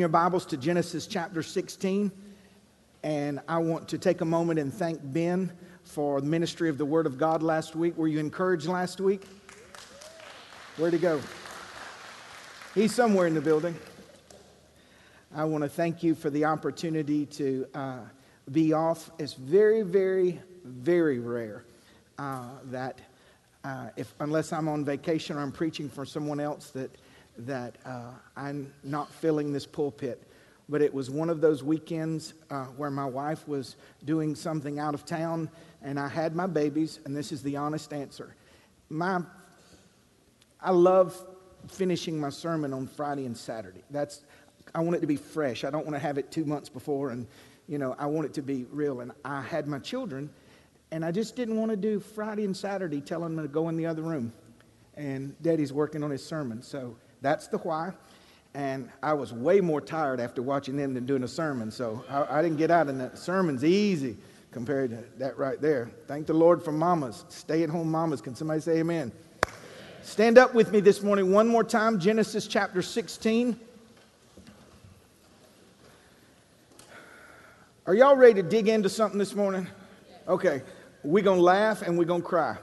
your Bibles to Genesis chapter 16. And I want to take a moment and thank Ben for the ministry of the Word of God last week. Were you encouraged last week? Where'd he go? He's somewhere in the building. I want to thank you for the opportunity to uh, be off. It's very, very, very rare uh, that uh, if unless I'm on vacation or I'm preaching for someone else that that uh, I'm not filling this pulpit. But it was one of those weekends uh, where my wife was doing something out of town, and I had my babies, and this is the honest answer. My, I love finishing my sermon on Friday and Saturday. That's, I want it to be fresh. I don't want to have it two months before, and you know, I want it to be real. And I had my children, and I just didn't want to do Friday and Saturday telling them to go in the other room. And Daddy's working on his sermon, so that's the why. And I was way more tired after watching them than doing a sermon. So I, I didn't get out, and the sermon's easy compared to that right there. Thank the Lord for mamas, stay at home mamas. Can somebody say amen? Stand up with me this morning one more time Genesis chapter 16. Are y'all ready to dig into something this morning? Okay, we're to laugh and we're to cry.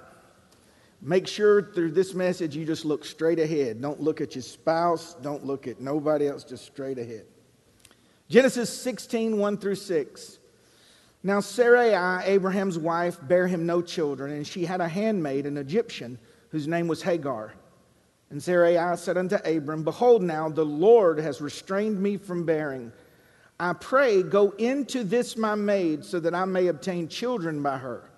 Make sure through this message you just look straight ahead. Don't look at your spouse. Don't look at nobody else, just straight ahead. Genesis 16, 1 through 6. Now Sarai, Abraham's wife, bare him no children, and she had a handmaid, an Egyptian, whose name was Hagar. And Sarai said unto Abram, Behold, now the Lord has restrained me from bearing. I pray, go into this my maid, so that I may obtain children by her.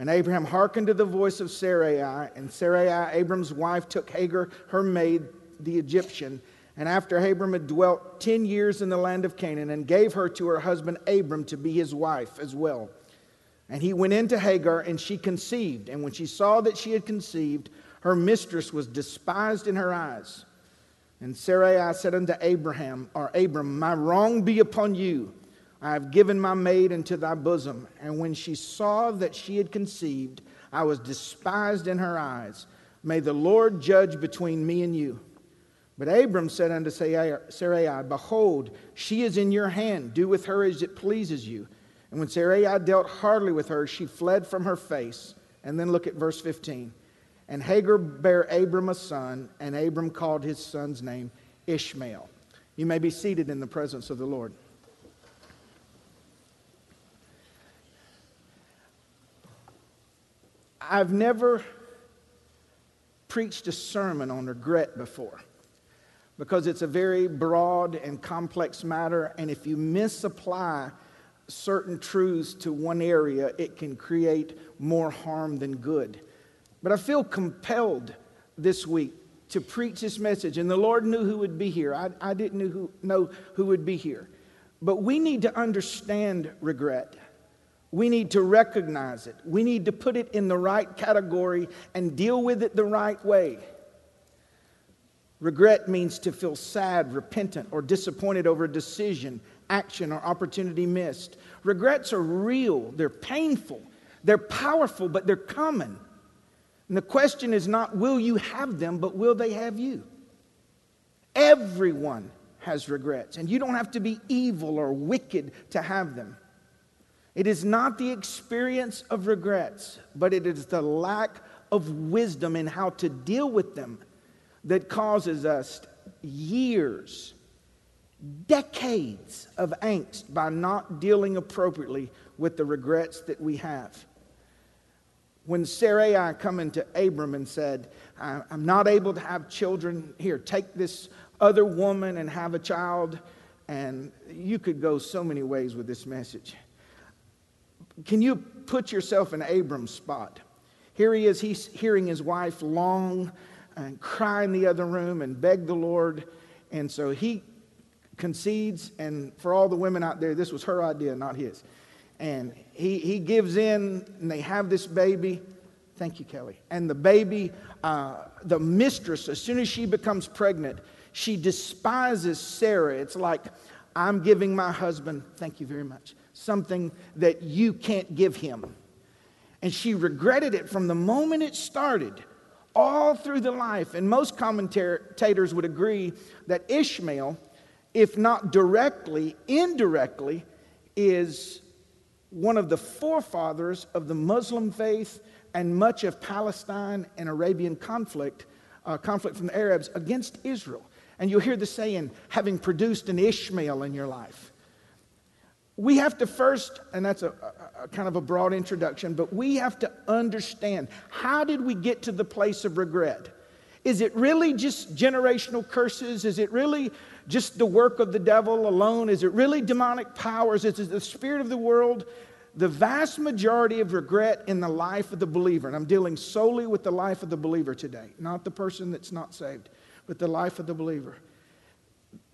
And Abraham hearkened to the voice of Sarai, and Sarai, Abram's wife, took Hagar, her maid, the Egyptian. And after Abram had dwelt ten years in the land of Canaan, and gave her to her husband Abram to be his wife as well. And he went into Hagar, and she conceived. And when she saw that she had conceived, her mistress was despised in her eyes. And Sarai said unto Abraham, or Abram, My wrong be upon you. I have given my maid into thy bosom. And when she saw that she had conceived, I was despised in her eyes. May the Lord judge between me and you. But Abram said unto Sarai, Behold, she is in your hand. Do with her as it pleases you. And when Sarai dealt hardly with her, she fled from her face. And then look at verse 15. And Hagar bare Abram a son, and Abram called his son's name Ishmael. You may be seated in the presence of the Lord. I've never preached a sermon on regret before because it's a very broad and complex matter, and if you misapply certain truths to one area, it can create more harm than good. But I feel compelled this week to preach this message, and the Lord knew who would be here. I, I didn't know who, know who would be here. But we need to understand regret. We need to recognize it. We need to put it in the right category and deal with it the right way. Regret means to feel sad, repentant, or disappointed over a decision, action, or opportunity missed. Regrets are real, they're painful, they're powerful, but they're common. And the question is not will you have them, but will they have you? Everyone has regrets, and you don't have to be evil or wicked to have them. It is not the experience of regrets, but it is the lack of wisdom in how to deal with them that causes us years, decades of angst by not dealing appropriately with the regrets that we have. When Sarai come into Abram and said, I'm not able to have children, here, take this other woman and have a child. And you could go so many ways with this message. Can you put yourself in Abram's spot? Here he is, he's hearing his wife long and cry in the other room and beg the Lord. And so he concedes, and for all the women out there, this was her idea, not his. And he, he gives in, and they have this baby. Thank you, Kelly. And the baby, uh, the mistress, as soon as she becomes pregnant, she despises Sarah. It's like, I'm giving my husband, thank you very much something that you can't give him. And she regretted it from the moment it started, all through the life. And most commentators would agree that Ishmael if not directly, indirectly, is one of the forefathers of the Muslim faith and much of Palestine and Arabian conflict, uh, conflict from the Arabs against Israel. And you'll hear the saying, having produced an Ishmael in your life. We have to first, and that's a, a, a kind of a broad introduction, but we have to understand how did we get to the place of regret? Is it really just generational curses? Is it really just the work of the devil alone? Is it really demonic powers? Is it the spirit of the world? The vast majority of regret in the life of the believer, and I'm dealing solely with the life of the believer today, not the person that's not saved, but the life of the believer.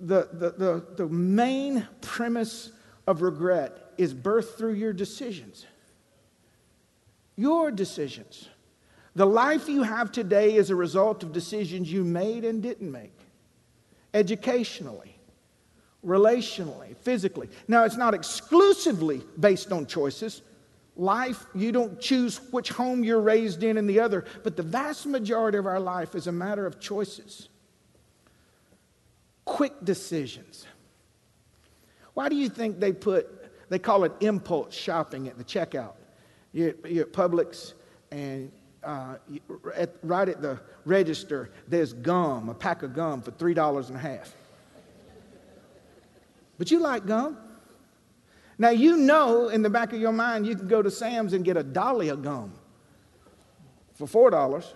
The, the, the, the main premise of regret is birthed through your decisions. Your decisions. The life you have today is a result of decisions you made and didn't make educationally, relationally, physically. Now, it's not exclusively based on choices. Life, you don't choose which home you're raised in and the other, but the vast majority of our life is a matter of choices. Quick decisions. Why do you think they put, they call it impulse shopping at the checkout? You're, you're at Publix and uh, at, right at the register, there's gum, a pack of gum for $3 and a half. But you like gum. Now, you know in the back of your mind you can go to Sam's and get a dolly of gum for $4.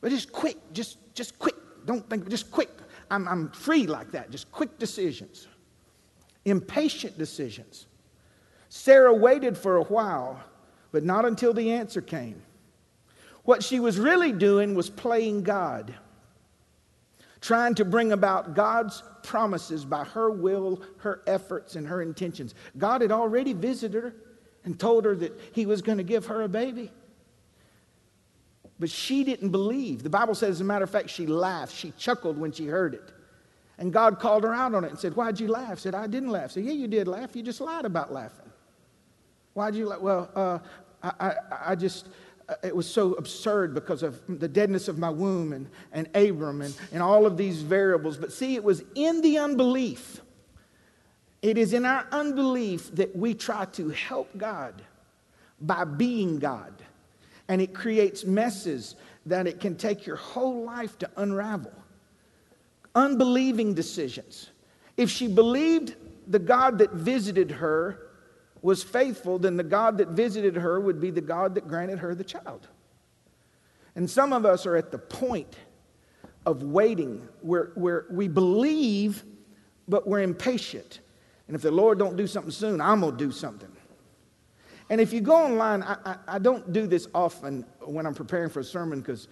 But just quick, just, just quick. Don't think, just quick. I'm, I'm free like that. Just quick decisions, impatient decisions. Sarah waited for a while, but not until the answer came. What she was really doing was playing God, trying to bring about God's promises by her will, her efforts, and her intentions. God had already visited her and told her that He was going to give her a baby. But she didn't believe. The Bible says, as a matter of fact, she laughed. She chuckled when she heard it. And God called her out on it and said, Why'd you laugh? Said, I didn't laugh. Said, Yeah, you did laugh. You just lied about laughing. Why'd you laugh? Well, uh, I, I, I just, it was so absurd because of the deadness of my womb and, and Abram and, and all of these variables. But see, it was in the unbelief. It is in our unbelief that we try to help God by being God. And it creates messes that it can take your whole life to unravel. Unbelieving decisions. If she believed the God that visited her was faithful, then the God that visited her would be the God that granted her the child. And some of us are at the point of waiting where, where we believe, but we're impatient. And if the Lord don't do something soon, I'm going to do something. And if you go online, I, I, I, don't do this often when I'm preparing for a sermon because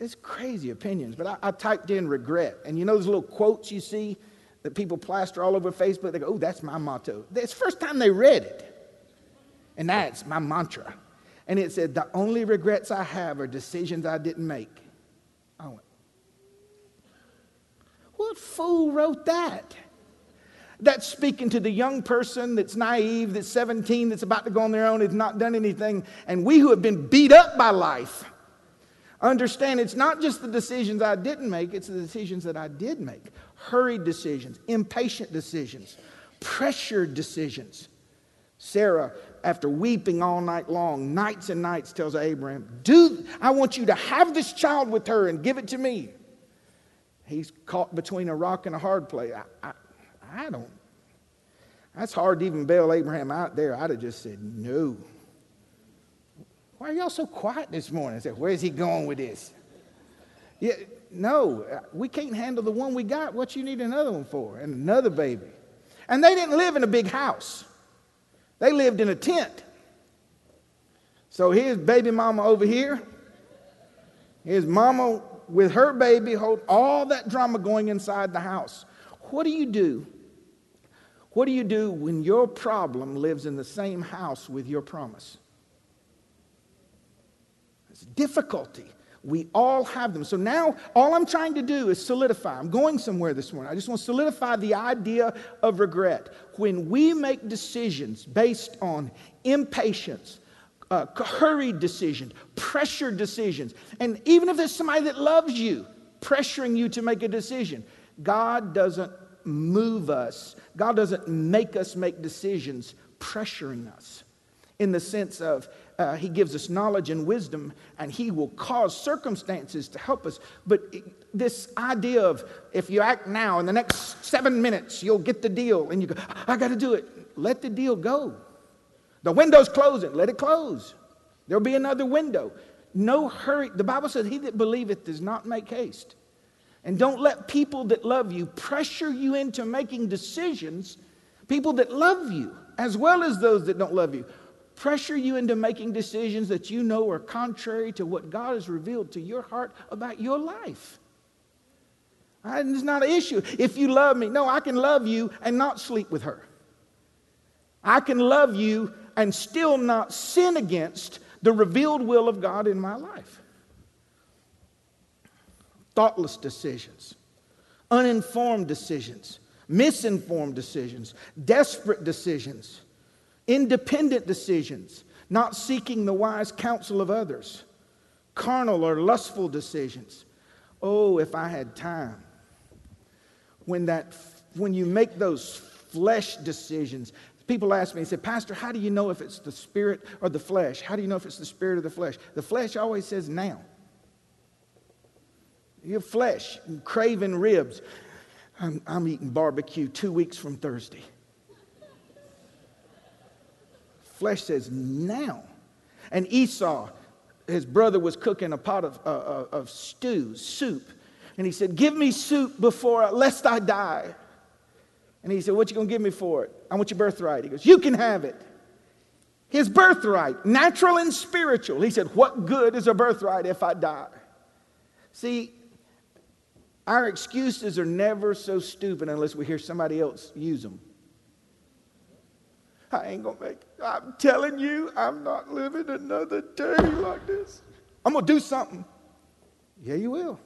it's crazy opinions, but I, I typed in regret. And you know those little quotes you see that people plaster all over Facebook? They go, oh, that's my motto. It's the first time they read it. And that's my mantra. And it said, The only regrets I have are decisions I didn't make. I went, What fool wrote that? That's speaking to the young person that's naive, that's 17, that's about to go on their own, has not done anything. And we who have been beat up by life understand it's not just the decisions I didn't make, it's the decisions that I did make. Hurried decisions, impatient decisions, pressured decisions. Sarah after weeping all night long, nights and nights, tells Abraham, Do I want you to have this child with her and give it to me. He's caught between a rock and a hard place. I, I, I don't. That's hard to even bail Abraham out there. I'd have just said, No. Why are y'all so quiet this morning? I said, Where's he going with this? Yeah, no, we can't handle the one we got. What you need another one for? And another baby. And they didn't live in a big house. They lived in a tent. So here's baby mama over here. Here's mama with her baby, hold all that drama going inside the house. What do you do? What do you do when your problem lives in the same house with your promise? Difficulty. We all have them. So now all I'm trying to do is solidify. I'm going somewhere this morning. I just want to solidify the idea of regret. When we make decisions based on impatience, uh, hurried decisions, pressured decisions, and even if there's somebody that loves you pressuring you to make a decision, God doesn't move us, God doesn't make us make decisions pressuring us in the sense of uh, He gives us knowledge and wisdom, and He will cause circumstances to help us. But it, this idea of if you act now, in the next seven minutes, you'll get the deal, and you go, I got to do it. Let the deal go. The window's closing, let it close. There'll be another window. No hurry. The Bible says, He that believeth does not make haste. And don't let people that love you pressure you into making decisions, people that love you, as well as those that don't love you, pressure you into making decisions that you know are contrary to what God has revealed to your heart about your life. It's not an issue. If you love me, no, I can love you and not sleep with her. I can love you and still not sin against the revealed will of God in my life. Thoughtless decisions, uninformed decisions, misinformed decisions, desperate decisions, independent decisions, not seeking the wise counsel of others, carnal or lustful decisions. Oh, if I had time. When, that, when you make those flesh decisions, people ask me, they say, Pastor, how do you know if it's the spirit or the flesh? How do you know if it's the spirit or the flesh? The flesh always says now. Your flesh, craving ribs. I'm, I'm eating barbecue two weeks from Thursday. Flesh says now. And Esau, his brother, was cooking a pot of, uh, uh of stew, soup. And he said, Give me soup before, lest I die. And he said, What you gonna give me for it? I want your birthright. He goes, You can have it. His birthright, natural and spiritual. He said, What good is a birthright if I die? See, our excuses are never so stupid unless we hear somebody else use them. I ain't gonna make it. I'm telling you, I'm not living another day like this. I'm gonna do something. Yeah, you will.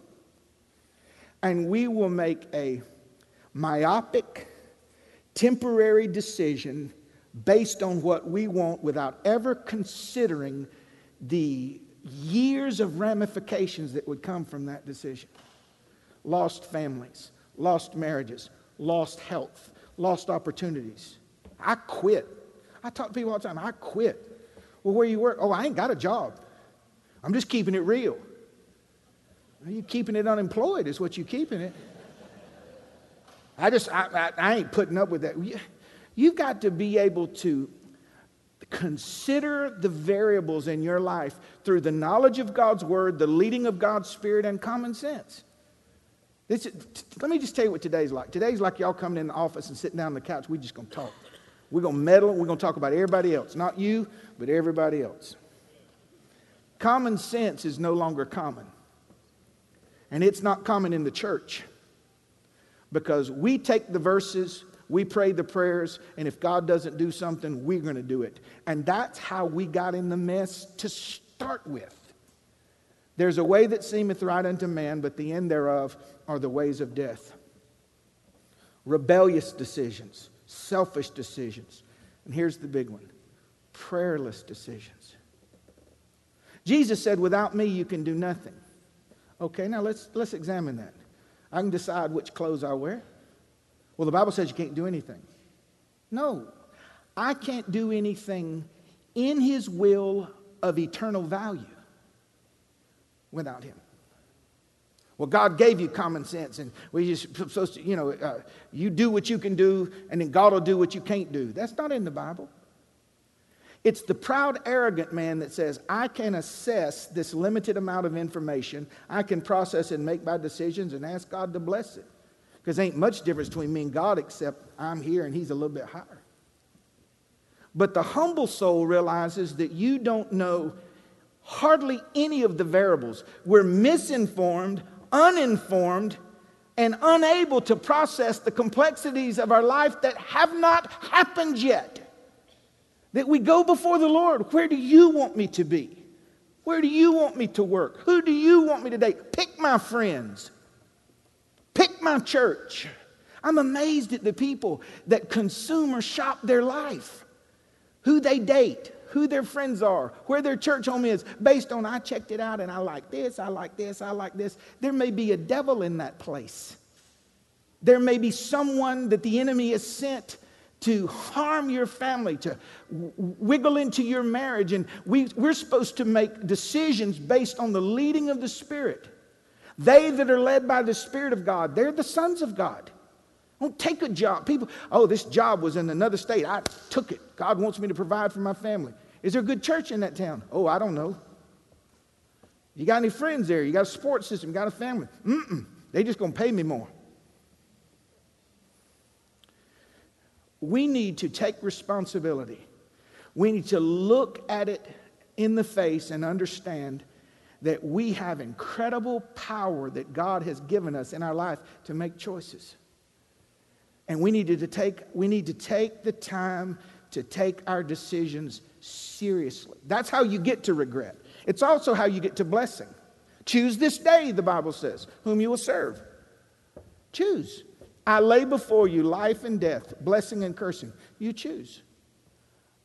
And we will make a myopic, temporary decision based on what we want without ever considering the years of ramifications that would come from that decision lost families, lost marriages, lost health, lost opportunities. I quit. I talk to people all the time. I quit. Well, where you work? Oh, I ain't got a job. I'm just keeping it real. You keeping it unemployed is what you keeping it. I just I, I, I ain't putting up with that. You've got to be able to consider the variables in your life through the knowledge of God's word, the leading of God's spirit, and common sense. This, let me just tell you what today's like. Today's like y'all coming in the office and sitting down on the couch. We're just going to talk. We're going to meddle. We're going to talk about everybody else. Not you, but everybody else. Common sense is no longer common. And it's not common in the church because we take the verses, we pray the prayers, and if God doesn't do something, we're going to do it. And that's how we got in the mess to start with. There's a way that seemeth right unto man, but the end thereof are the ways of death. Rebellious decisions, selfish decisions. And here's the big one prayerless decisions. Jesus said, Without me, you can do nothing. Okay, now let's, let's examine that. I can decide which clothes I wear. Well, the Bible says you can't do anything. No, I can't do anything in His will of eternal value without Him. Well, God gave you common sense, and we just supposed to, you know, uh, you do what you can do, and then God will do what you can't do. That's not in the Bible. It's the proud, arrogant man that says, I can assess this limited amount of information, I can process and make my decisions and ask God to bless it. Because ain't much difference between me and God except I'm here and He's a little bit higher. But the humble soul realizes that you don't know hardly any of the variables. We're misinformed uninformed and unable to process the complexities of our life that have not happened yet. That we go before the Lord. Where do you want me to be? Where do you want me to work? Who do you want me to date? Pick my friends. Pick my church. I'm amazed at the people that consume or shop their life, who they date, who their friends are, where their church home is, based on I checked it out and I like this, I like this, I like this. There may be a devil in that place. There may be someone that the enemy has sent to harm your family, to wiggle into your marriage. And we, we're supposed to make decisions based on the leading of the Spirit. They that are led by the Spirit of God, they're the sons of God. Don't take a job. People, oh, this job was in another state. I took it. God wants me to provide for my family. Is there a good church in that town? Oh, I don't know. You got any friends there? You got a support system? You got a family? Mm-mm. They just gonna pay me more. We need to take responsibility. We need to look at it in the face and understand that we have incredible power that God has given us in our life to make choices. And we need to take, we need to take the time to take our decisions seriously. That's how you get to regret. It's also how you get to blessing. Choose this day, the Bible says, whom you will serve. Choose. I lay before you life and death, blessing and cursing. You choose.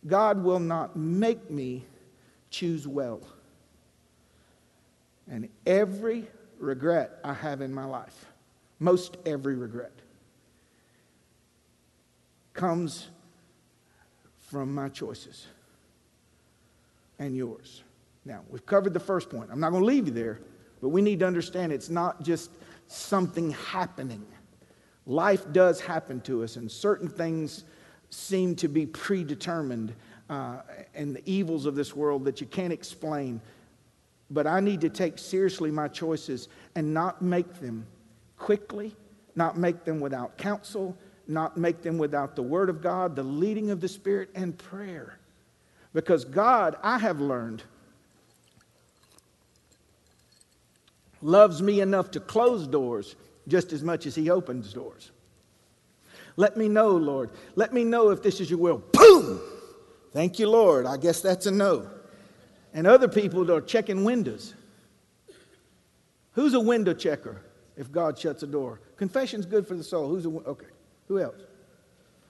God will not make me choose well. And every regret I have in my life, most every regret, comes from my choices and yours. Now, we've covered the first point. I'm not going to leave you there, but we need to understand it's not just something happening. Life does happen to us, and certain things seem to be predetermined, uh, and the evils of this world that you can't explain. But I need to take seriously my choices and not make them quickly, not make them without counsel, not make them without the Word of God, the leading of the Spirit, and prayer. Because God, I have learned, loves me enough to close doors just as much as He opens doors. Let me know, Lord. Let me know if this is your will. Boom! Thank you, Lord. I guess that's a no. And other people are checking windows. Who's a window checker if God shuts a door? Confession's good for the soul. Who's a okay? Who else?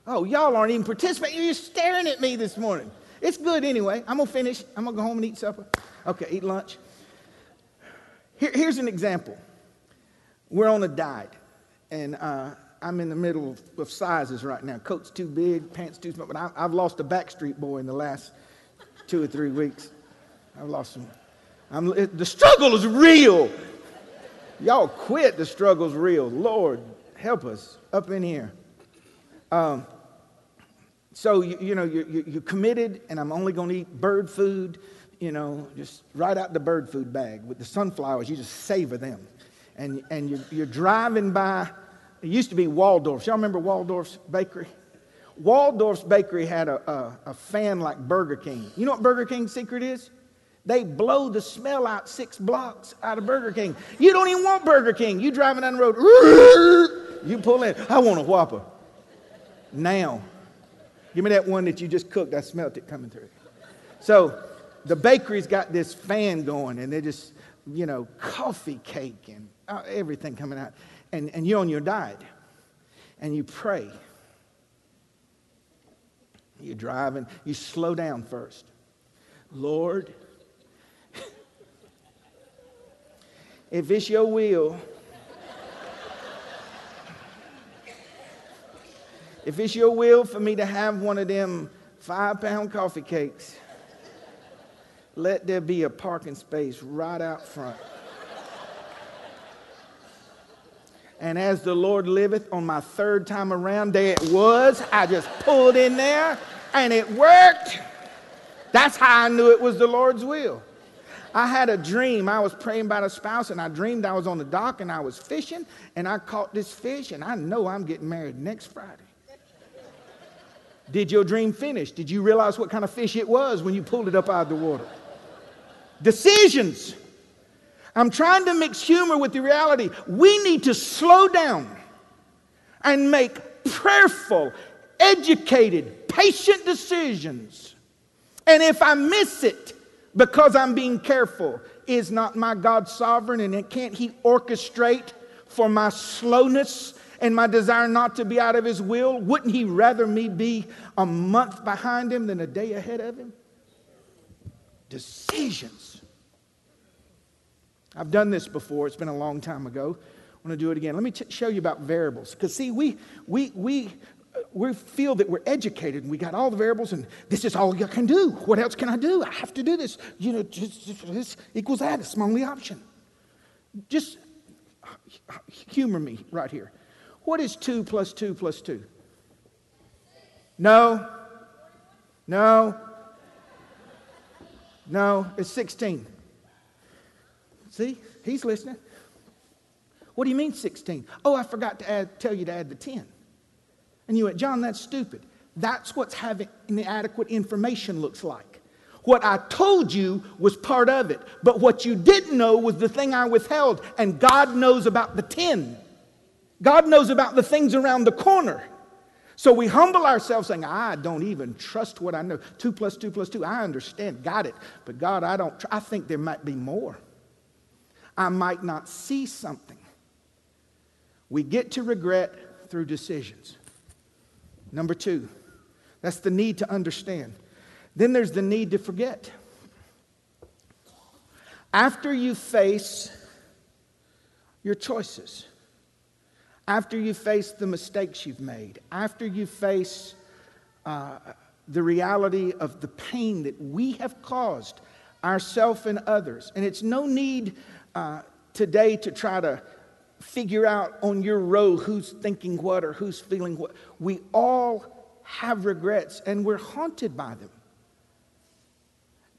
Oh, y'all aren't even participating. You're staring at me this morning. It's good anyway. I'm gonna finish. I'm gonna go home and eat supper. Okay, eat lunch. Here, here's an example. We're on a diet, and uh, I'm in the middle of, of, sizes right now. Coat's too big, pants too small. But I, I've lost a Backstreet Boy in the last two or three weeks. I've lost some. I'm, the struggle is real. Y'all quit. The struggle's real. Lord, help us up in here. Um, so, you, you know, you're, you're committed, and I'm only going to eat bird food, you know, just right out the bird food bag. With the sunflowers, you just savor them. And, and you're, you're driving by, it used to be Waldorf's. Y'all remember Waldorf's Bakery? Waldorf's Bakery had a, a, a fan like Burger King. You know what Burger King's secret is? They blow the smell out six blocks out of Burger King. You don't even want Burger King. You driving down the road, you pull in. I want a Whopper. Now, give me that one that you just cooked. I smelt it coming through. So the bakery's got this fan going, and they're just, you know, coffee cake and uh, everything coming out. And, and you're on your diet, and you pray. You're driving, you slow down first. Lord, if it's your will, if it's your will for me to have one of them five pound coffee cakes, let there be a parking space right out front. And as the Lord liveth, on my third time around, there it was. I just pulled in there and it worked. That's how I knew it was the Lord's will. I had a dream. I was praying about a spouse, and I dreamed I was on the dock and I was fishing, and I caught this fish, and I know I'm getting married next Friday. Did your dream finish? Did you realize what kind of fish it was when you pulled it up out of the water? Decisions. I'm trying to mix humor with the reality. We need to slow down and make prayerful, educated, patient decisions. And if I miss it, because I'm being careful. Is not my God sovereign and can't He orchestrate for my slowness and my desire not to be out of His will? Wouldn't He rather me be a month behind Him than a day ahead of Him? Decisions. I've done this before, it's been a long time ago. I want to do it again. Let me t- show you about variables. Because, see, we, we, we, we feel that we're educated and we got all the variables and this is all you can do. What else can I do? I have to do this. You know, just, just this equals that. It's my only option. Just uh, humor me right here. What is 2 plus 2 plus 2? No. No. No, it's 16. See, he's listening. What do you mean 16? Oh, I forgot to add, tell you to add the 10. And you went, John, that's stupid. That's what having inadequate information looks like. What I told you was part of it, but what you didn't know was the thing I withheld, and God knows about the 10. God knows about the things around the corner. So we humble ourselves saying, I don't even trust what I know. Two plus two plus two, I understand, got it. But God, I don't, tr- I think there might be more. I might not see something. We get to regret through decisions. Number two, that's the need to understand. Then there's the need to forget. After you face your choices, after you face the mistakes you've made, after you face uh, the reality of the pain that we have caused ourselves and others. And it's no need uh, today to try to figure out on your row who's thinking what or who's feeling what. We all have regrets and we're haunted by them.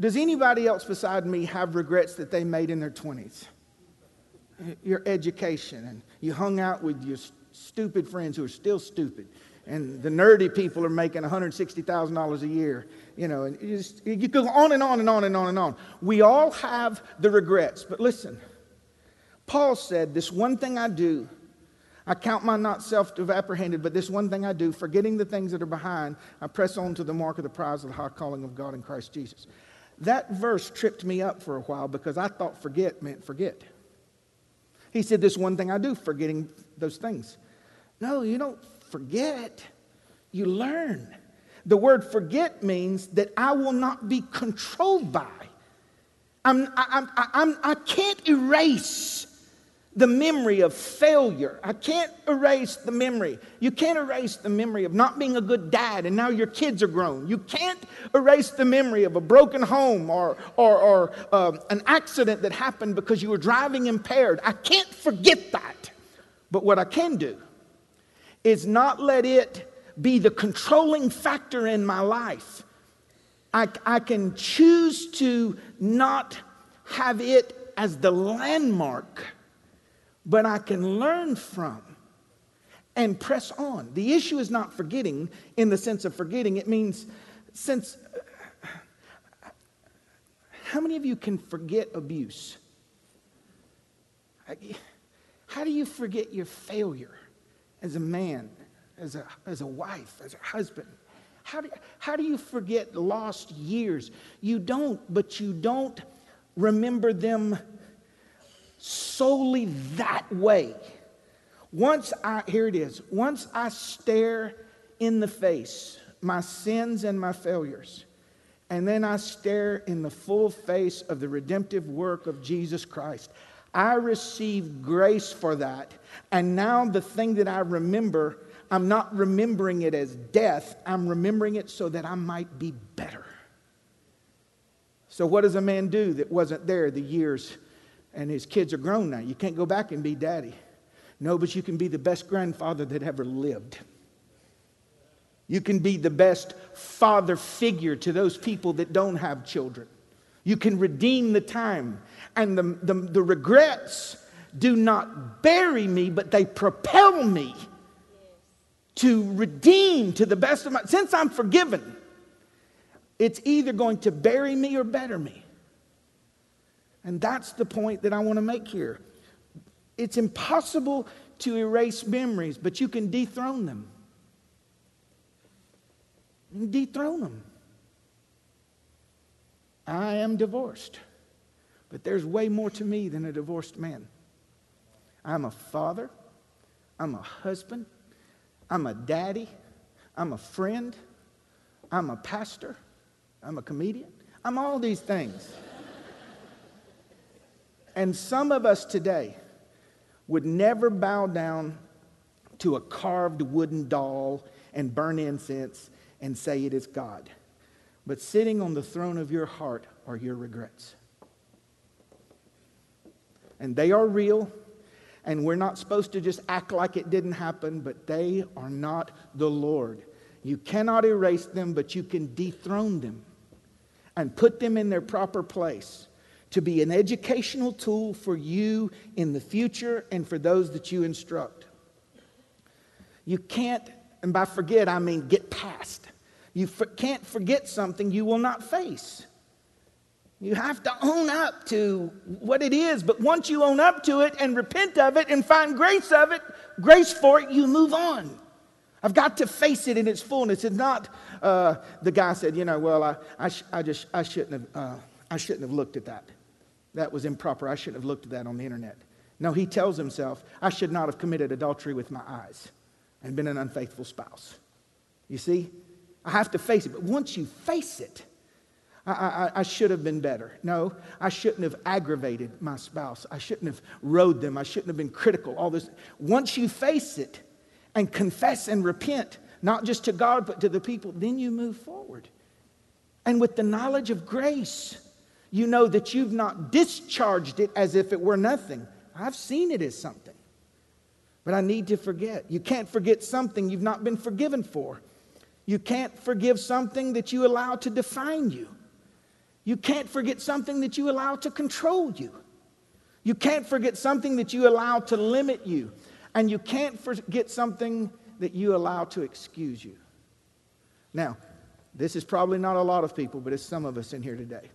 Does anybody else beside me have regrets that they made in their 20s? Your education and you hung out with your stupid friends who are still stupid and the nerdy people are making $160,000 a year, you know, and you, just, you go on and on and on and on and on. We all have the regrets, but listen, Paul said, This one thing I do, I count my not self to have apprehended, but this one thing I do, forgetting the things that are behind, I press on to the mark of the prize of the high calling of God in Christ Jesus. That verse tripped me up for a while because I thought forget meant forget. He said, This one thing I do, forgetting those things. No, you don't forget, you learn. The word forget means that I will not be controlled by. I'm, I, I'm, I'm, I can't erase the memory of failure. I can't erase the memory. You can't erase the memory of not being a good dad and now your kids are grown. You can't erase the memory of a broken home or, or, or uh, an accident that happened because you were driving impaired. I can't forget that. But what I can do is not let it be the controlling factor in my life. I, I can choose to not have it as the landmark but I can learn from and press on. The issue is not forgetting in the sense of forgetting, it means since. How many of you can forget abuse? How do you forget your failure as a man, as a, as a wife, as a husband? How do, how do you forget lost years? You don't, but you don't remember them solely that way. Once I, here it is, once I stare in the face my sins and my failures, and then I stare in the full face of the redemptive work of Jesus Christ, I receive grace for that. And now the thing that I remember, I'm not remembering it as death, I'm remembering it so that I might be better. So, what does a man do that wasn't there the years and his kids are grown now. You can't go back and be daddy. No, but you can be the best grandfather that ever lived. You can be the best father figure to those people that don't have children. You can redeem the time. And the, the, the regrets do not bury me, but they propel me to redeem to the best of my. Since I'm forgiven, it's either going to bury me or better me. And that's the point that I want to make here. It's impossible to erase memories, but you can dethrone them. You can dethrone them. I am divorced, but there's way more to me than a divorced man. I'm a father, I'm a husband, I'm a daddy, I'm a friend, I'm a pastor, I'm a comedian, I'm all these things. And some of us today, would never bow down to a carved wooden doll and burn incense and say it is God. But sitting on the throne of your heart are your regrets. And they are real, and we're not supposed to just act like it didn't happen, but they are not the Lord. You cannot erase them, but you can dethrone them and put them in their proper place to be an educational tool for you in the future and for those that you instruct. You can't, and by forget, I mean get past. You can't forget something you will not face. You have to own up to what it is, but once you own up to it and repent of it and find grace of it, grace for it, you move on. I've got to face it in its fullness. It's not uh, the guy said, you know, well, I, I, sh- I just I shouldn't have uh, I shouldn't have looked at that. That was improper. I shouldn't have looked at that on the internet. No, he tells himself, I should not have committed adultery with my eyes and been an unfaithful spouse. You see, I have to face it. But once you face it, I, I, I, should have been better. No, I shouldn't have aggravated my spouse. I shouldn't have rode them. I shouldn't have been critical. All this. Once you face it and confess and repent, not just to God, but to the people, then you move forward. And with the knowledge of grace, you know that you've not discharged it as if it were nothing. I've seen it as something. But I need to forget. You can't forget something you've not been forgiven for. You can't forgive something that you allow to define you. You can't forget something that you allow to control you. You can't forget something that you allow to limit you. And you can't forget something that you allow to excuse you. Now, this is probably not a lot of people, but it's some of us in here today.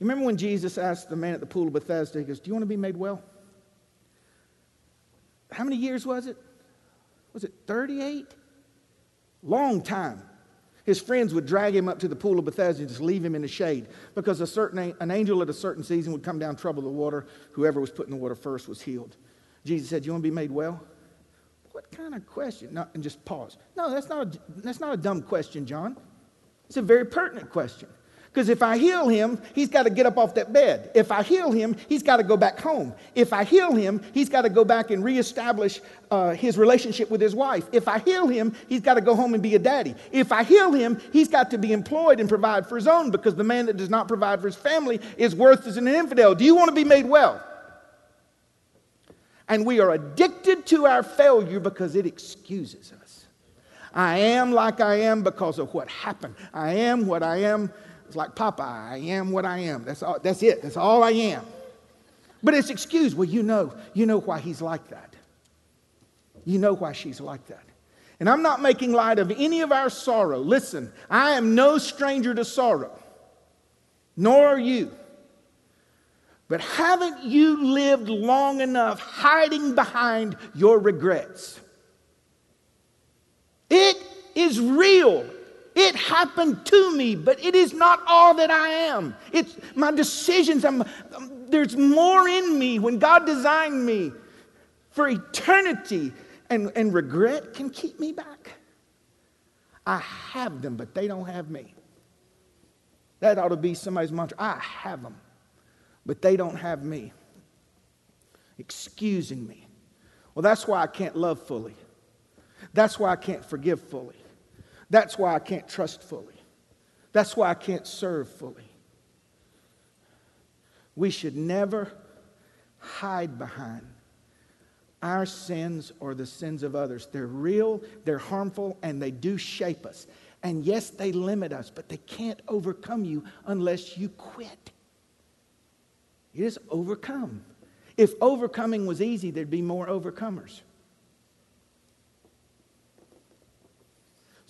You remember when Jesus asked the man at the pool of Bethesda, he goes, Do you want to be made well? How many years was it? Was it 38? Long time. His friends would drag him up to the pool of Bethesda and just leave him in the shade because a certain, an angel at a certain season would come down, trouble the water. Whoever was put in the water first was healed. Jesus said, You want to be made well? What kind of question? No, and just pause. No, that's not, a, that's not a dumb question, John. It's a very pertinent question. Because if I heal him, he's got to get up off that bed. If I heal him, he's got to go back home. If I heal him, he's got to go back and reestablish uh, his relationship with his wife. If I heal him, he's got to go home and be a daddy. If I heal him, he's got to be employed and provide for his own because the man that does not provide for his family is worth as an infidel. Do you want to be made well? And we are addicted to our failure because it excuses us. I am like I am because of what happened. I am what I am it's like Popeye, I am what I am. That's, all, that's it. That's all I am. But it's excused. Well, you know, you know why he's like that. You know why she's like that. And I'm not making light of any of our sorrow. Listen, I am no stranger to sorrow, nor are you. But haven't you lived long enough hiding behind your regrets? It is real. It happened to me, but it is not all that I am. It's my decisions. I'm, um, there's more in me when God designed me for eternity, and, and regret can keep me back. I have them, but they don't have me. That ought to be somebody's mantra. I have them, but they don't have me. Excusing me. Well, that's why I can't love fully. That's why I can't forgive fully. That's why I can't trust fully. That's why I can't serve fully. We should never hide behind our sins or the sins of others. They're real, they're harmful, and they do shape us. And yes, they limit us, but they can't overcome you unless you quit. You just overcome. If overcoming was easy, there'd be more overcomers.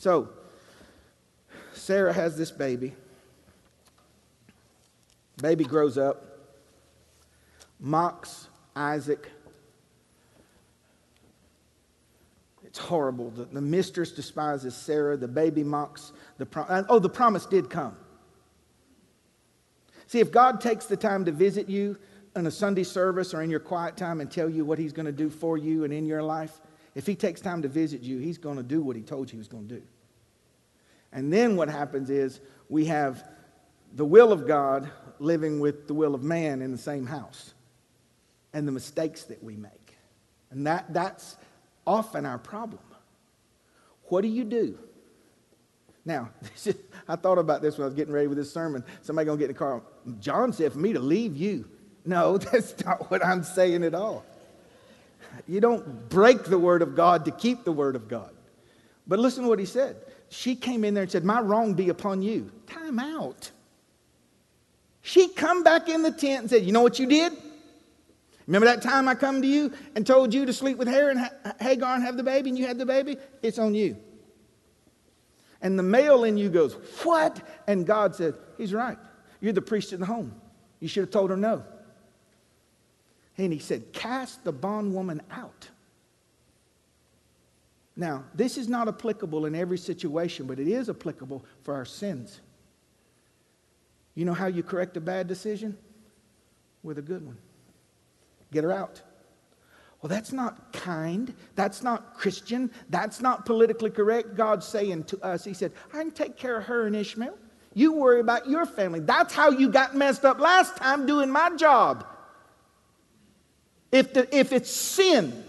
So, Sarah has this baby. Baby grows up, mocks Isaac. It's horrible. The, the mistress despises Sarah. The baby mocks the promise. Oh, the promise did come. See, if God takes the time to visit you in a Sunday service or in your quiet time and tell you what He's going to do for you and in your life, if He takes time to visit you, He's going to do what He told you He was going to do. And then what happens is we have the will of God living with the will of man in the same house. and the mistakes that we make. And that, that's often our problem. What do you do? Now, I thought about this when I was getting ready with this sermon. Somebody gonna get in the car. John said for me to leave you. No, that's not what I'm saying at all. You don't break the word of God to keep the word of God. But listen to what he said. She came in there and said, My wrong be upon you. Time out. She come back in the tent and said, You know what you did? Remember that time I come to you and told you to sleep with Hagar and Hagar and have the baby and you had the baby? It's on you. And the male in you goes, What? And God said, He's right. You're the priest in the home. You should have told her no. And he said, Cast the bondwoman out. Now, this is not applicable in every situation, but it is applicable for our sins. You know how you correct a bad decision? With a good one. Get her out. Well, that's not kind. That's not Christian. That's not politically correct. God's saying to us, He said, I can take care of her and Ishmael. You worry about your family. That's how you got messed up last time doing my job. If, the, if it's sin,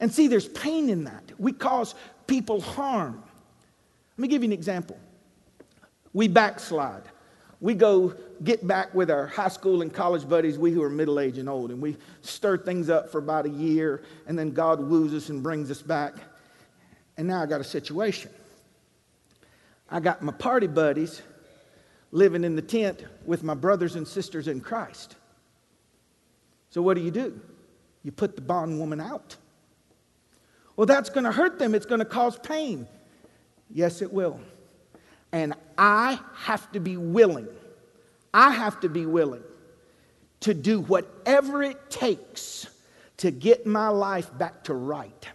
and see, there's pain in that. We cause people harm. Let me give you an example. We backslide. We go get back with our high school and college buddies, we who are middle aged and old, and we stir things up for about a year, and then God woos us and brings us back. And now I got a situation. I got my party buddies living in the tent with my brothers and sisters in Christ. So what do you do? You put the bondwoman out. Well, that's going to hurt them. It's going to cause pain. Yes, it will. And I have to be willing, I have to be willing to do whatever it takes to get my life back to right.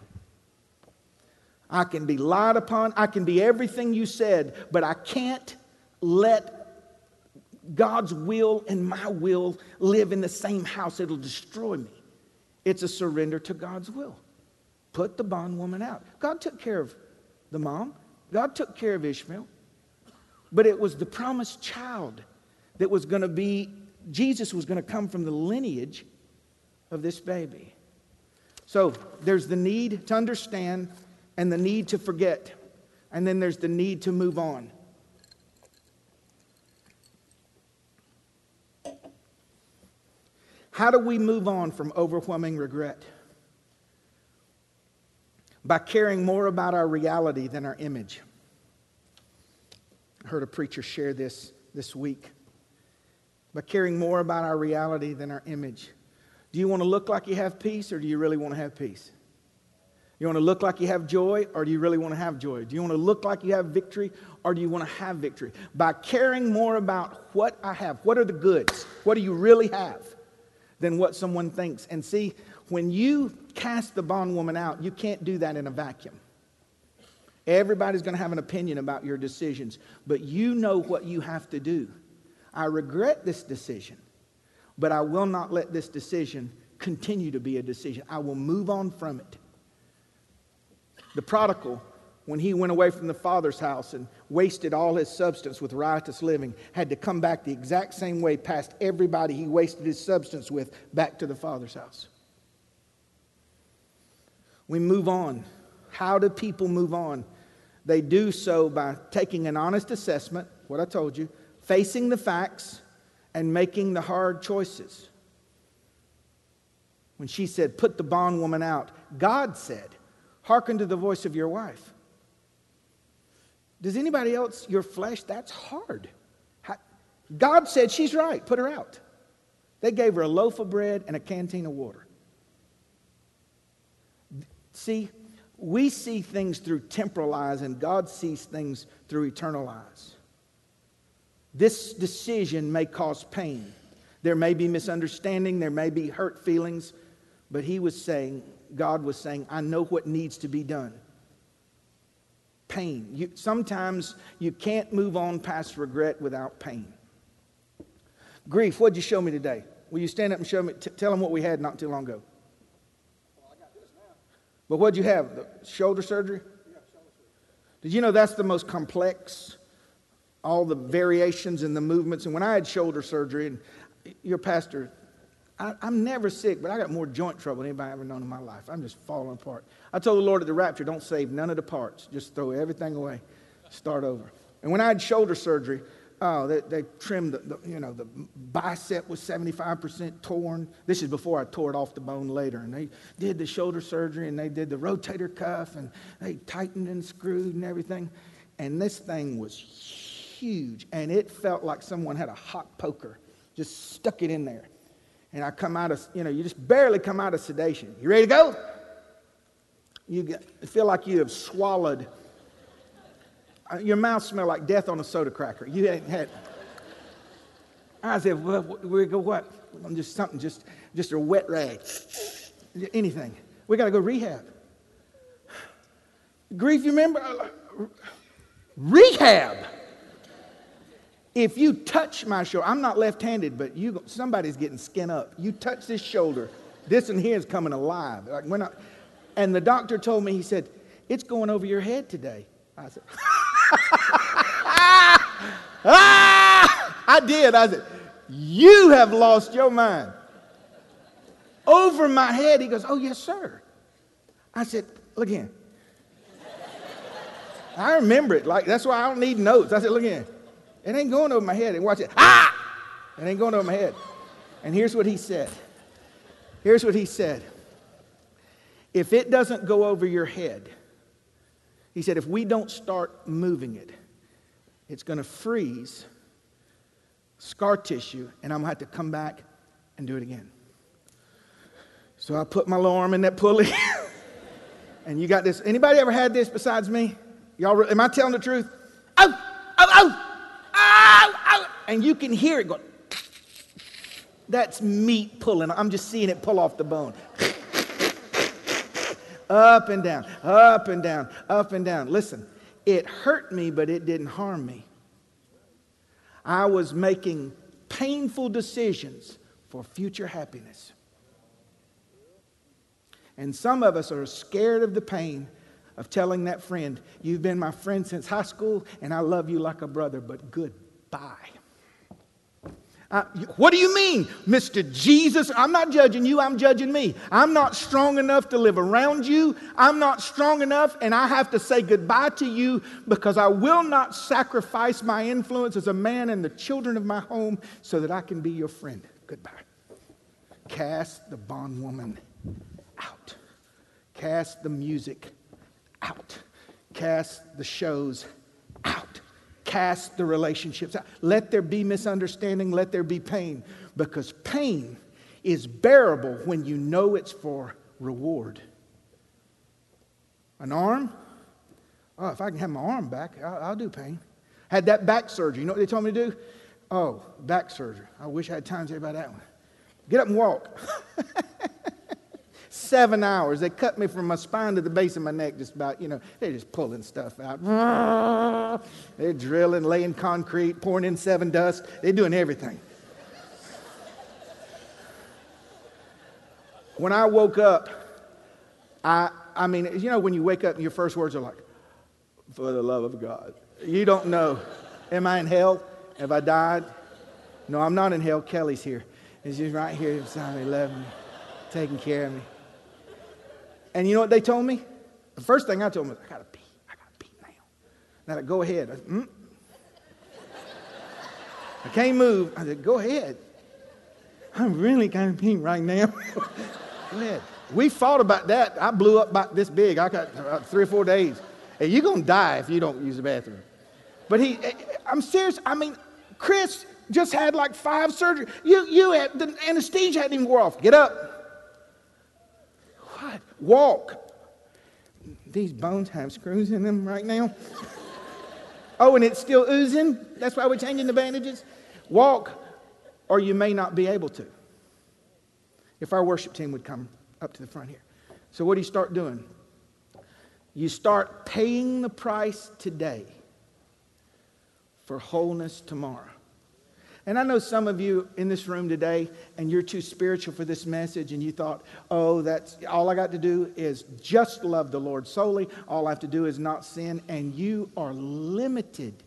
I can be lied upon, I can be everything you said, but I can't let God's will and my will live in the same house. It'll destroy me. It's a surrender to God's will put the bondwoman out. God took care of the mom, God took care of Ishmael. But it was the promised child that was going to be, Jesus was going to come from the lineage of this baby. So there's the need to understand and the need to forget. And then there's the need to move on. How do we move on from overwhelming regret? By caring more about our reality than our image. I heard a preacher share this this week. By caring more about our reality than our image. Do you want to look like you have peace or do you really want to have peace? You want to look like you have joy or do you really want to have joy? Do you want to look like you have victory or do you want to have victory? By caring more about what I have, what are the goods? What do you really have? Than what someone thinks. And see, when you cast the bondwoman out, you can't do that in a vacuum. Everybody's going to have an opinion about your decisions, but you know what you have to do. I regret this decision, but I will not let this decision continue to be a decision. I will move on from it. The prodigal, when he went away from the father's house and wasted all his substance with riotous living, had to come back the exact same way past everybody he wasted his substance with back to the father's house. We move on. How do people move on? They do so by taking an honest assessment, what I told you, facing the facts, and making the hard choices. When she said, Put the bondwoman out, God said, Hearken to the voice of your wife. Does anybody else, your flesh, that's hard. God said, She's right, put her out. They gave her a loaf of bread and a canteen of water. See, we see things through temporal eyes, and God sees things through eternal eyes. This decision may cause pain. There may be misunderstanding, there may be hurt feelings, but He was saying, God was saying, I know what needs to be done. Pain. You, sometimes you can't move on past regret without pain. Grief, what'd you show me today? Will you stand up and show me, t- tell them what we had not too long ago? But what'd you have? The shoulder surgery? Did you know that's the most complex? All the variations and the movements. And when I had shoulder surgery, and your pastor I, am never sick, but I got more joint trouble than anybody ever known in my life. I'm just falling apart. I told the Lord at the rapture, don't save none of the parts. Just throw everything away. Start over. And when I had shoulder surgery, oh, they, they trimmed the, the, you know, the bicep was 75% torn. This is before I tore it off the bone later. And they did the shoulder surgery and they did the rotator cuff and they tightened and screwed and everything. And this thing was huge. And it felt like someone had a hot poker, just stuck it in there and I come out of, you know, you just barely come out of sedation. You ready to go? You feel like you have swallowed. Your mouth smell like death on a soda cracker. You ain't had. I said, well, we go what? I'm just something, just, just a wet rag. Anything. We got to go rehab. Grief, you remember? Rehab. If you touch my shoulder, I'm not left handed, but you, somebody's getting skin up. You touch this shoulder, this and here is coming alive. Like when and the doctor told me, he said, It's going over your head today. I said, ah! I did. I said, You have lost your mind. Over my head. He goes, Oh, yes, sir. I said, Look again. I remember it. Like, that's why I don't need notes. I said, Look again. It ain't going over my head. And watch it. Ah! It ain't going over my head. And here's what he said. Here's what he said. If it doesn't go over your head, he said, if we don't start moving it, it's going to freeze scar tissue, and I'm going to have to come back and do it again. So I put my little arm in that pulley. and you got this. Anybody ever had this besides me? Y'all, am I telling the truth? Oh, oh, oh and you can hear it going. That's meat pulling. I'm just seeing it pull off the bone. Up and down, up and down, up and down. Listen, it hurt me, but it didn't harm me. I was making painful decisions for future happiness. And some of us are scared of the pain of telling that friend, You've been my friend since high school, and I love you like a brother, but goodbye. Uh, what do you mean, Mr. Jesus? I'm not judging you, I'm judging me. I'm not strong enough to live around you. I'm not strong enough, and I have to say goodbye to you because I will not sacrifice my influence as a man and the children of my home so that I can be your friend. Goodbye. Cast the bondwoman out, cast the music out, cast the shows out cast the relationships out. Let there be misunderstanding, let there be pain, because pain is bearable when you know it's for reward. An arm? Oh, if I can have my arm back, I'll, I'll do pain. Had that back surgery. You know what they told me to do? Oh, back surgery. I wish I had time to tell you about that one. Get up and walk. seven hours. They cut me from my spine to the base of my neck, just about, you know, they're just pulling stuff out. They're drilling, laying concrete, pouring in seven dust. They're doing everything. When I woke up, I, I mean, you know, when you wake up and your first words are like, for the love of God. You don't know. Am I in hell? Have I died? No, I'm not in hell. Kelly's here. She's right here beside me, loving me, taking care of me. And you know what they told me? The first thing I told them was, I got to pee. I got to pee now. Now, go ahead. I, said, mm. I can't move. I said, go ahead. I'm really kind of peeing right now. go ahead. We fought about that. I blew up about this big. I got about three or four days. And you're to die if you don't use the bathroom. But he, eh, I'm serious. I mean, Chris just had like five surgeries. You, you had, the anesthesia hadn't even wore off. Get up. Walk. These bones have screws in them right now. oh, and it's still oozing? That's why we're changing the bandages? Walk, or you may not be able to. If our worship team would come up to the front here. So, what do you start doing? You start paying the price today for wholeness tomorrow. And I know some of you in this room today, and you're too spiritual for this message, and you thought, oh, that's all I got to do is just love the Lord solely. All I have to do is not sin. And you are limited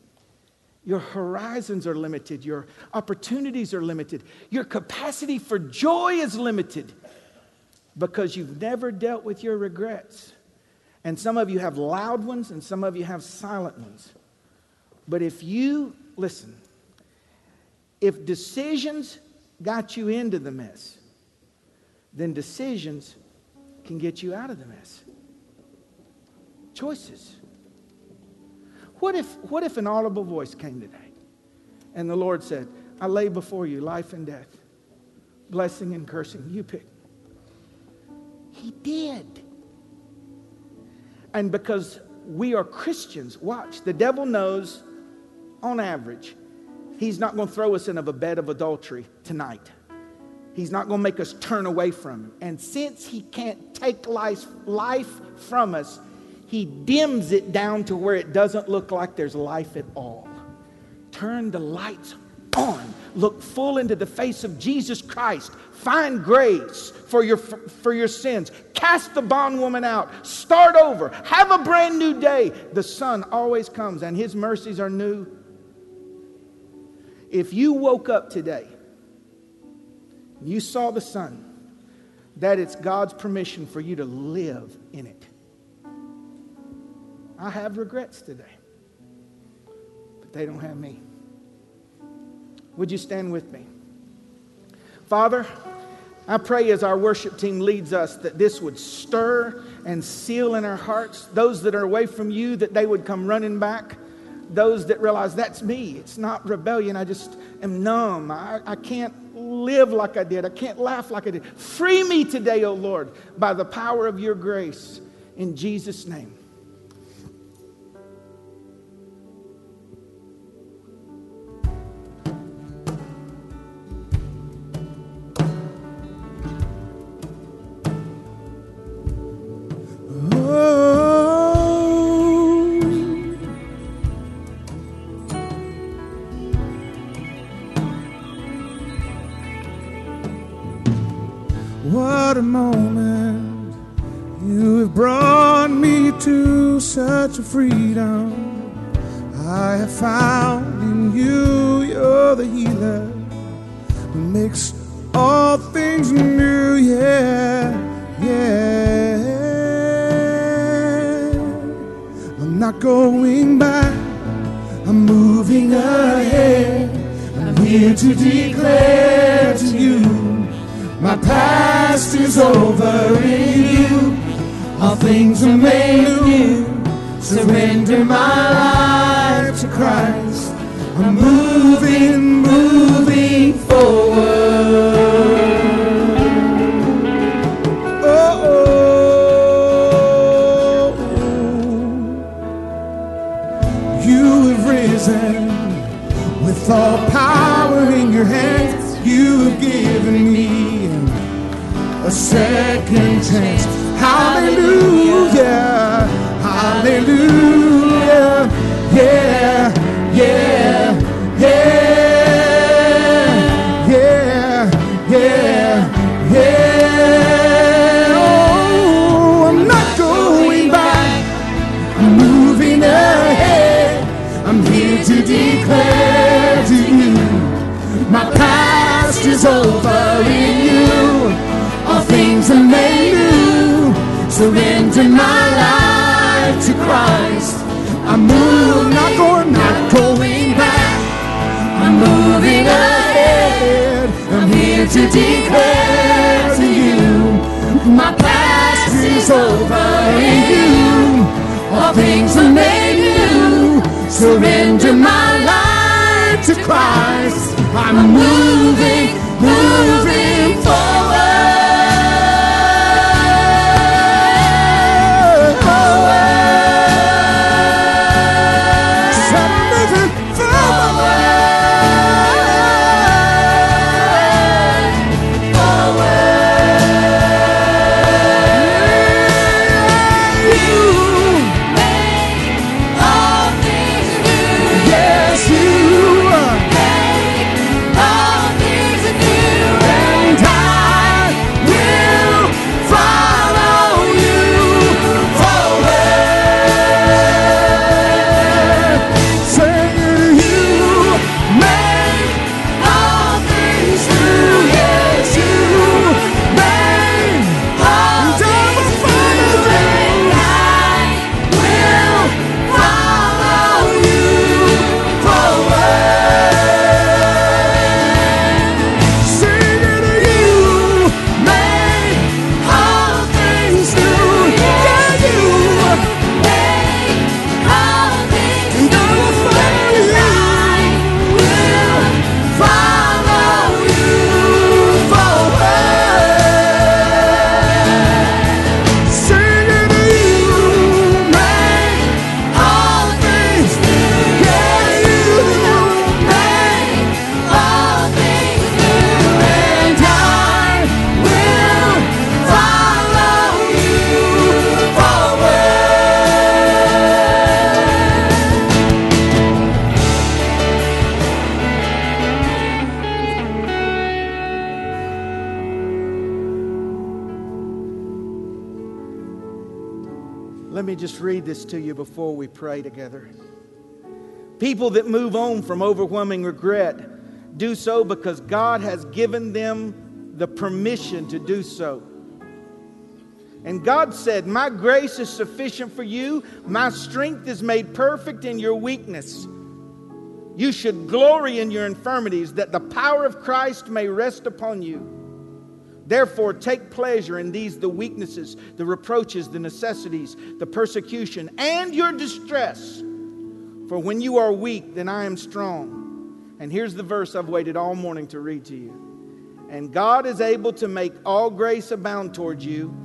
Your horizons are limited. Your opportunities are limited. Your capacity for joy is limited because you've never dealt with your regrets. And some of you have loud ones and some of you have silent ones. But if you, listen, if decisions got you into the mess, then decisions can get you out of the mess. Choices. What if, what if an audible voice came today and the Lord said, I lay before you life and death, blessing and cursing? You pick. He did. And because we are Christians, watch, the devil knows on average, he's not going to throw us into a bed of adultery tonight. He's not going to make us turn away from him. And since he can't take life, life from us, he dims it down to where it doesn't look like there's life at all. Turn the lights on. Look full into the face of Jesus Christ. Find grace for your, for your sins. Cast the bondwoman out. Start over. Have a brand new day. The sun always comes and his mercies are new. If you woke up today, you saw the sun, that it's God's permission for you to live in it. I have regrets today, but they don't have me. Would you stand with me? Father, I pray as our worship team leads us that this would stir and seal in our hearts. Those that are away from you, that they would come running back. Those that realize that's me. It's not rebellion. I just am numb. I, I can't live like I did. I can't laugh like I did. Free me today, O Lord, by the power of your grace. In Jesus' name. Such declare to you my past is over in you. All things are made new. Surrender my life to Christ. I'm moving, moving People that move on from overwhelming regret do so because God has given them the permission to do so. And God said, My grace is sufficient for you, my strength is made perfect in your weakness. You should glory in your infirmities, that the power of Christ may rest upon you. Therefore, take pleasure in these the weaknesses, the reproaches, the necessities, the persecution, and your distress. For when you are weak, then I am strong. And here's the verse I've waited all morning to read to you. And God is able to make all grace abound toward you,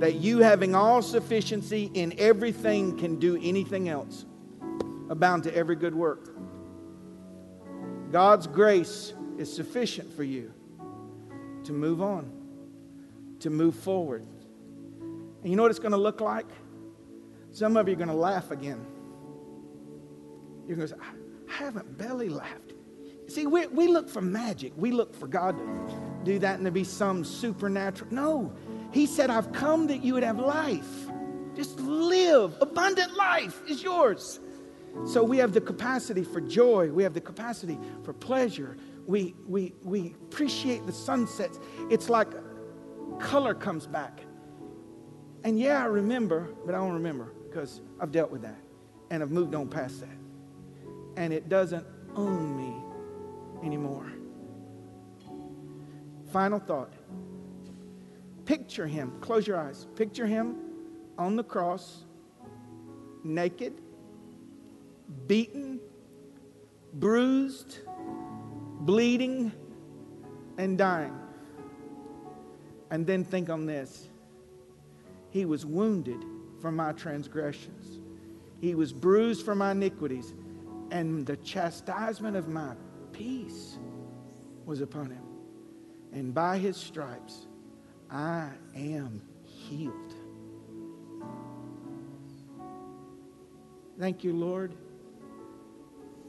that you, having all sufficiency in everything, can do anything else. Abound to every good work. God's grace is sufficient for you to move on, to move forward. And you know what it's going to look like? Some of you are going to laugh again. You're going to say, I haven't belly laughed. See, we, we look for magic. We look for God to do that and to be some supernatural. No, He said, I've come that you would have life. Just live. Abundant life is yours. So we have the capacity for joy. We have the capacity for pleasure. We, we, we appreciate the sunsets. It's like color comes back. And yeah, I remember, but I don't remember because I've dealt with that and I've moved on past that. And it doesn't own me anymore. Final thought. Picture him, close your eyes. Picture him on the cross, naked, beaten, bruised, bleeding, and dying. And then think on this He was wounded for my transgressions, He was bruised for my iniquities, and the chastisement of my peace was upon Him. And by His stripes, I am healed. Thank you, Lord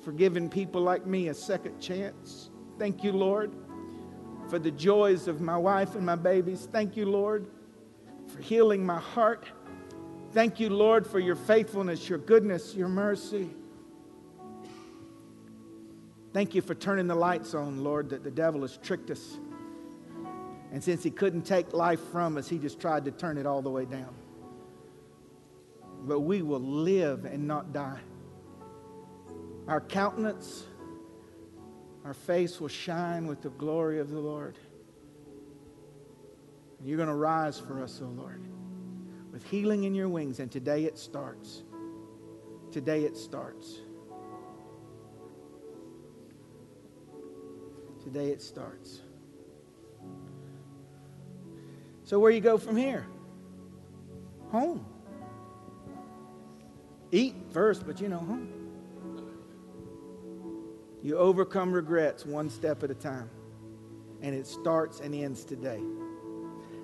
for giving people like me a second chance. Thank you, Lord, for the joys of my wife and my babies. Thank you, Lord, for healing my heart. Thank you, Lord, for your faithfulness, your goodness, your mercy. Thank you for turning the lights on, Lord, that the devil has tricked us. And since he couldn't take life from us, he just tried to turn it all the way down. But we will live and not die our countenance, our face will shine with the glory of the Lord. You're going to rise for us, O oh Lord, with healing in your wings. And today it starts. Today it starts. Today it starts. So, where you go from here? Home. Eat first, but you know, home. You overcome regrets one step at a time. And it starts and ends today.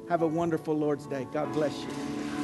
Have a wonderful Lord's Day. God bless you.